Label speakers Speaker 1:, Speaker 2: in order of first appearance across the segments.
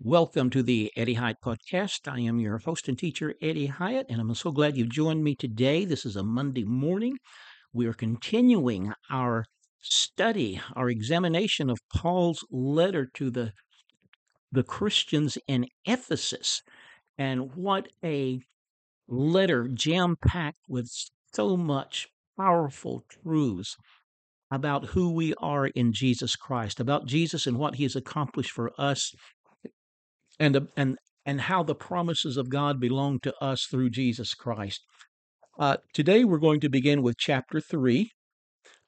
Speaker 1: Welcome to the Eddie Hyatt Podcast. I am your host and teacher, Eddie Hyatt, and I'm so glad you've joined me today. This is a Monday morning. We are continuing our study, our examination of Paul's letter to the, the Christians in Ephesus. And what a letter jam packed with so much powerful truths about who we are in Jesus Christ, about Jesus and what he has accomplished for us and and and how the promises of God belong to us through Jesus Christ. Uh, today we're going to begin with chapter three,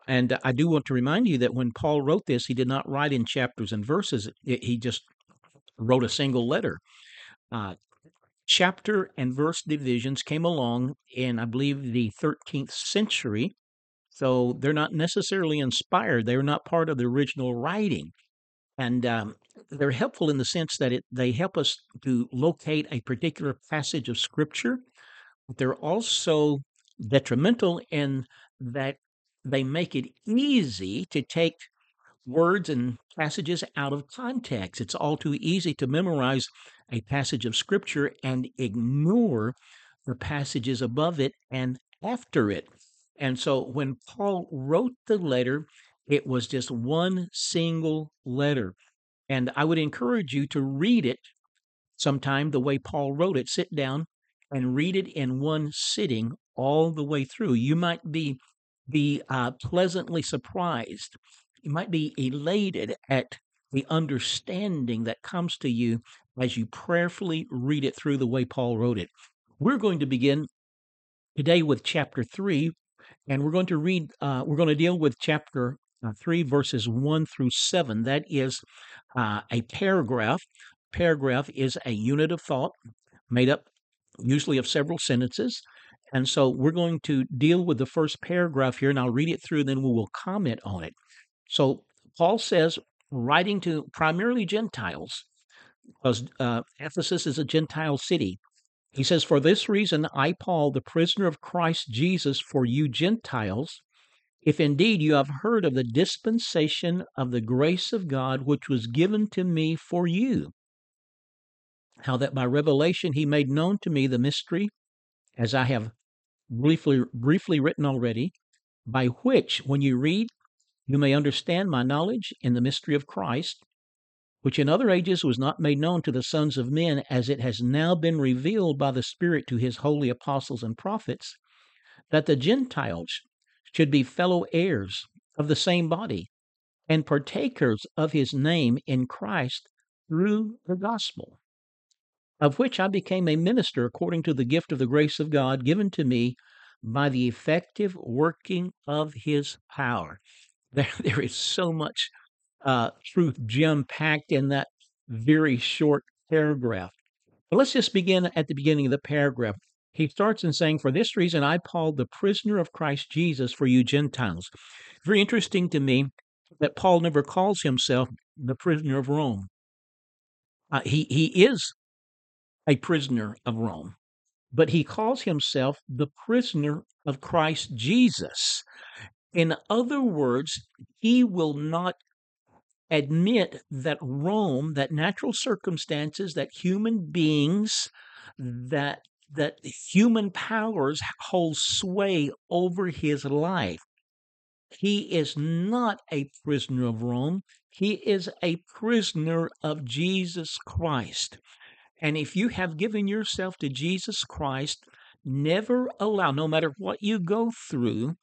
Speaker 1: and I do want to remind you that when Paul wrote this, he did not write in chapters and verses; he just wrote a single letter. Uh, chapter and verse divisions came along in, I believe, the 13th century. So they're not necessarily inspired. They're not part of the original writing and um, they're helpful in the sense that it they help us to locate a particular passage of scripture but they're also detrimental in that they make it easy to take words and passages out of context it's all too easy to memorize a passage of scripture and ignore the passages above it and after it and so when paul wrote the letter it was just one single letter. And I would encourage you to read it sometime the way Paul wrote it. Sit down and read it in one sitting all the way through. You might be be uh, pleasantly surprised. You might be elated at the understanding that comes to you as you prayerfully read it through the way Paul wrote it. We're going to begin today with chapter three, and we're going to read. Uh, we're going to deal with chapter 3, verses 1 through 7. That is uh, a paragraph. Paragraph is a unit of thought made up usually of several sentences. And so we're going to deal with the first paragraph here, and I'll read it through, then we will comment on it. So Paul says, writing to primarily Gentiles, because uh, Ephesus is a Gentile city. He says, For this reason, I, Paul, the prisoner of Christ Jesus, for you Gentiles, if indeed you have heard of the dispensation of the grace of God which was given to me for you, how that by revelation he made known to me the mystery, as I have briefly briefly written already, by which when you read you may understand my knowledge in the mystery of Christ, which in other ages was not made known to the sons of men, as it has now been revealed by the Spirit to his holy apostles and prophets, that the Gentiles should be fellow heirs of the same body and partakers of his name in Christ through the gospel, of which I became a minister according to the gift of the grace of God given to me by the effective working of his power. There, there is so much uh, truth gem packed in that very short paragraph. But let's just begin at the beginning of the paragraph. He starts in saying, For this reason, I, Paul, the prisoner of Christ Jesus for you Gentiles. Very interesting to me that Paul never calls himself the prisoner of Rome. Uh, he, he is a prisoner of Rome, but he calls himself the prisoner of Christ Jesus. In other words, he will not admit that Rome, that natural circumstances, that human beings, that that human powers hold sway over his life. He is not a prisoner of Rome. He is a prisoner of Jesus Christ. And if you have given yourself to Jesus Christ, never allow, no matter what you go through,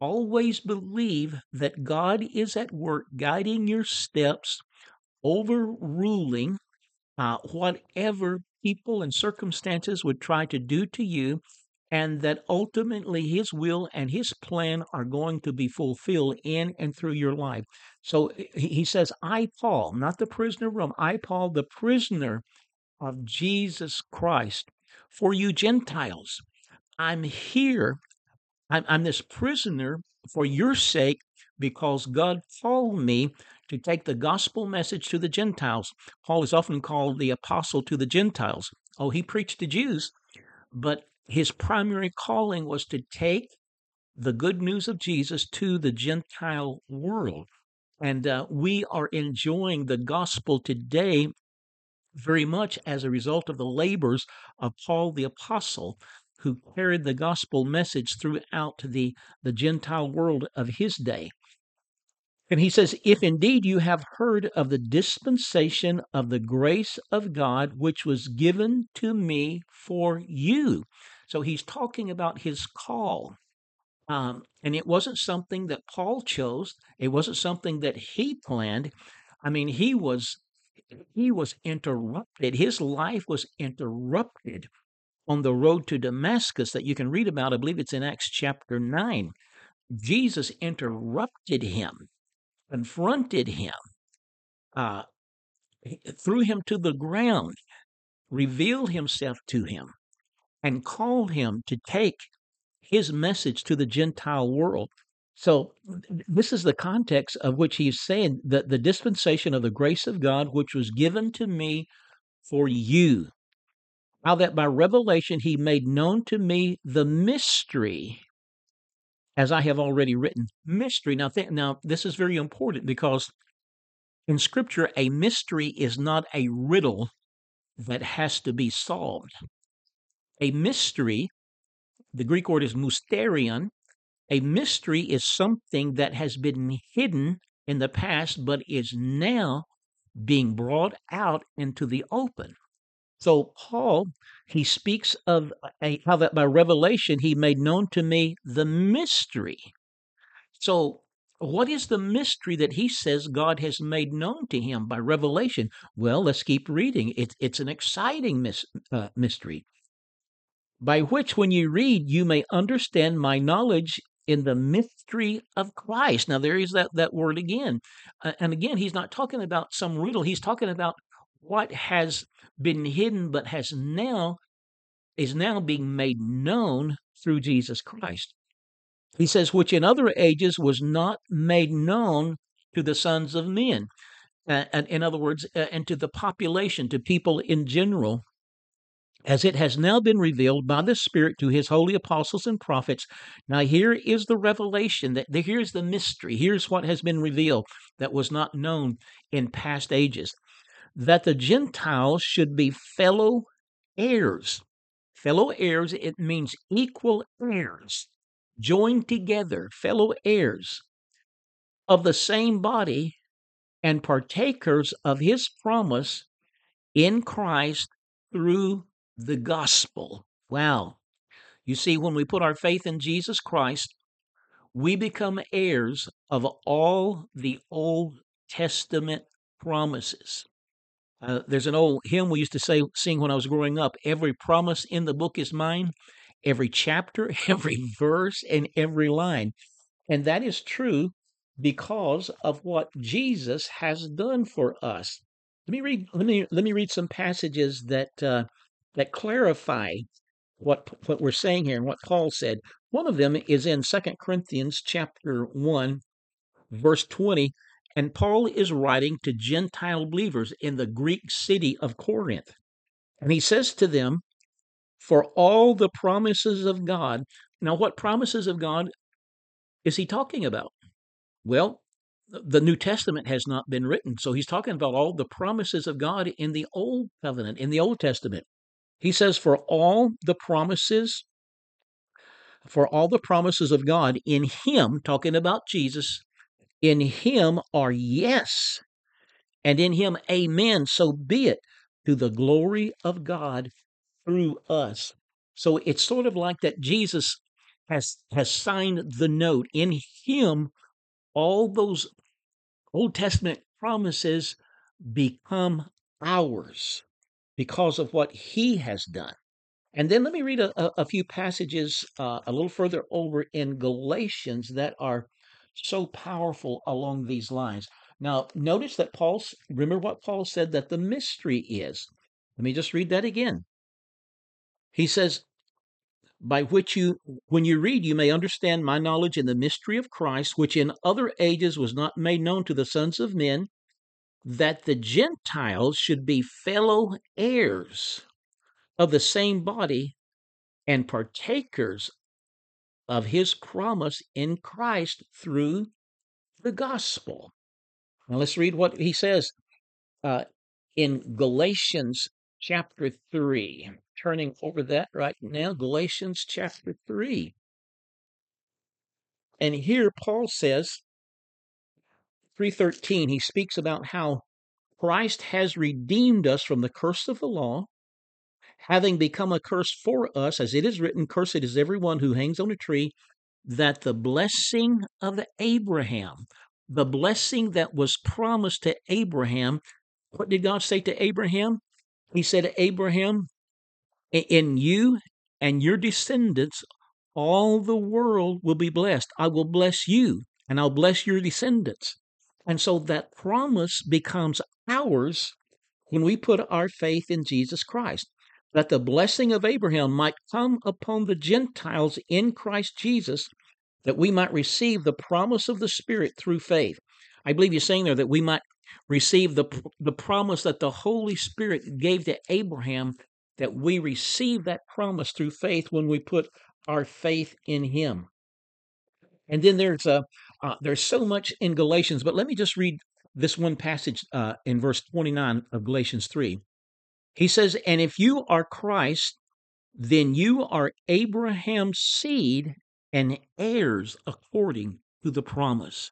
Speaker 1: always believe that God is at work guiding your steps, overruling uh, whatever people and circumstances would try to do to you, and that ultimately His will and His plan are going to be fulfilled in and through your life. So he says, I, Paul, not the prisoner of Rome, I, Paul, the prisoner of Jesus Christ, for you Gentiles. I'm here. I'm, I'm this prisoner for your sake because God called me to take the gospel message to the Gentiles. Paul is often called the apostle to the Gentiles. Oh, he preached to Jews, but his primary calling was to take the good news of Jesus to the Gentile world. And uh, we are enjoying the gospel today very much as a result of the labors of Paul the Apostle, who carried the gospel message throughout the, the Gentile world of his day. And he says, If indeed you have heard of the dispensation of the grace of God which was given to me for you. So he's talking about his call. Um, and it wasn't something that Paul chose. It wasn't something that he planned. I mean, he was he was interrupted. His life was interrupted on the road to Damascus that you can read about. I believe it's in Acts chapter 9. Jesus interrupted him, confronted him, uh, threw him to the ground, revealed himself to him, and called him to take his message to the Gentile world. So, this is the context of which he's saying that the dispensation of the grace of God, which was given to me for you, how that by revelation he made known to me the mystery, as I have already written. Mystery. Now, th- now this is very important because in Scripture, a mystery is not a riddle that has to be solved. A mystery, the Greek word is mysterion. A mystery is something that has been hidden in the past but is now being brought out into the open. So Paul, he speaks of a, how that by revelation he made known to me the mystery. So what is the mystery that he says God has made known to him by revelation? Well, let's keep reading. It's it's an exciting mis- uh, mystery, by which, when you read, you may understand my knowledge in the mystery of Christ. Now, there is that that word again, uh, and again, he's not talking about some riddle. He's talking about what has been hidden, but has now is now being made known through Jesus Christ. He says, which in other ages was not made known to the sons of men. Uh, and in other words, uh, and to the population, to people in general, as it has now been revealed by the Spirit to his holy apostles and prophets. Now, here is the revelation that here's the mystery. Here's what has been revealed that was not known in past ages that the Gentiles should be fellow heirs. Fellow heirs, it means equal heirs joined together, fellow heirs of the same body and partakers of his promise in Christ through the gospel. Wow. You see, when we put our faith in Jesus Christ, we become heirs of all the Old Testament promises. Uh, there's an old hymn we used to say, sing when I was growing up. Every promise in the book is mine every chapter, every verse, and every line. And that is true because of what Jesus has done for us. Let me read. Let me let me read some passages that uh, that clarify what what we're saying here and what Paul said. One of them is in Second Corinthians chapter one, verse twenty, and Paul is writing to Gentile believers in the Greek city of Corinth, and he says to them, for all the promises of God. Now, what promises of God is he talking about? Well, the New Testament has not been written. So he's talking about all the promises of God in the Old Covenant, in the Old Testament. He says, For all the promises, for all the promises of God in him, talking about Jesus, in him are yes, and in him amen. So be it to the glory of God through us. So it's sort of like that Jesus has has signed the note. In him, all those Old Testament promises become ours because of what he has done. And then let me read a, a, few passages uh, a little further over in Galatians that are so powerful along these lines. Now, notice that Paul, remember what Paul said that the mystery is. Let me just read that again. He says, by which you, when you read, you may understand my knowledge in the mystery of Christ, which in other ages was not made known to the sons of men, that the Gentiles should be fellow heirs of the same body and partakers of his promise in Christ through the gospel. Now let's read what he says. Uh, in Galatians chapter 3. Turning over that right now, Galatians chapter 3. And here Paul says, 313, he speaks about how Christ has redeemed us from the curse of the law, having become a curse for us, as it is written, Cursed is everyone who hangs on a tree, that the blessing of Abraham, the blessing that was promised to Abraham, what did God say to Abraham? He said, Abraham, in you and your descendants, all the world will be blessed. I will bless you, and I'll bless your descendants. And so that promise becomes ours when we put our faith in Jesus Christ. That the blessing of Abraham might come upon the Gentiles in Christ Jesus, that we might receive the promise of the Spirit through faith. I believe you're saying there that we might receive the, the promise that the Holy Spirit gave to Abraham, that we receive that promise through faith when we put our faith in Him. And then there's a uh, there's so much in Galatians, but let me just read this one passage uh, in verse 29 of Galatians 3. He says, "And if you are Christ, then you are Abraham's seed and heirs according to the promise."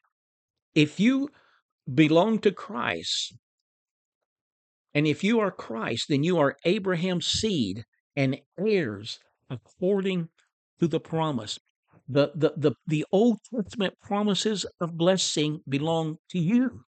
Speaker 1: If you belong to Christ, and if you are Christ, then you are Abraham's seed and heirs according to the promise. The, the, the, the Old Testament promises of blessing belong to you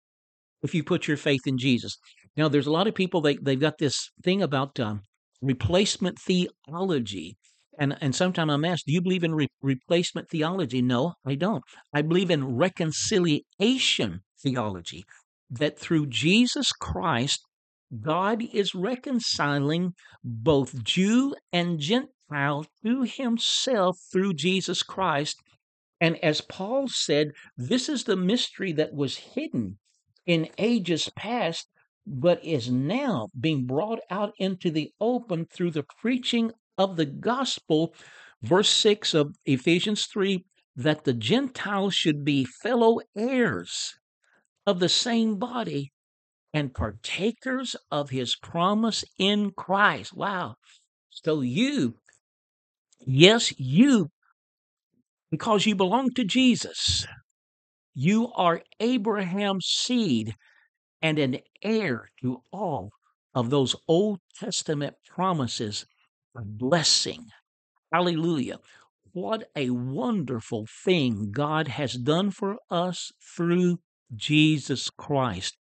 Speaker 1: if you put your faith in Jesus. Now, there's a lot of people, they, they've got this thing about um, replacement theology. And, and sometimes I'm asked, do you believe in re- replacement theology? No, I don't. I believe in reconciliation theology, that through Jesus Christ, God is reconciling both Jew and Gentile to himself through Jesus Christ. And as Paul said, this is the mystery that was hidden in ages past, but is now being brought out into the open through the preaching of the gospel. Verse 6 of Ephesians 3 that the Gentiles should be fellow heirs of the same body and partakers of his promise in Christ. Wow. So you, yes, you, because you belong to Jesus, you are Abraham's seed and an heir to all of those Old Testament promises of blessing. Hallelujah. What a wonderful thing God has done for us through Jesus Christ.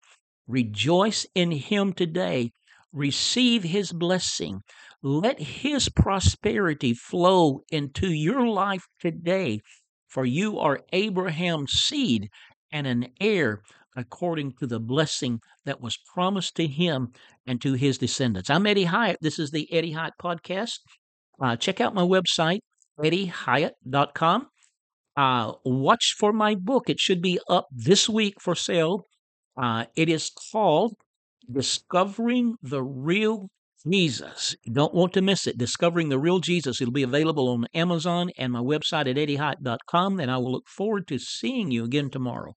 Speaker 1: Rejoice in Him today. Receive His blessing. Let His prosperity flow into your life today, for you are Abraham's seed and an heir according to the blessing that was promised to him and to his descendants. I'm Eddie Hyatt. This is the Eddie Hyatt Podcast. Uh, check out my website, eddiehyatt.com. Uh, watch for my book. It should be up this week for sale. Uh, it is called Discovering the Real Jesus. You don't want to miss it. Discovering the Real Jesus. It'll be available on Amazon and my website at eddiehyatt.com. And I will look forward to seeing you again tomorrow.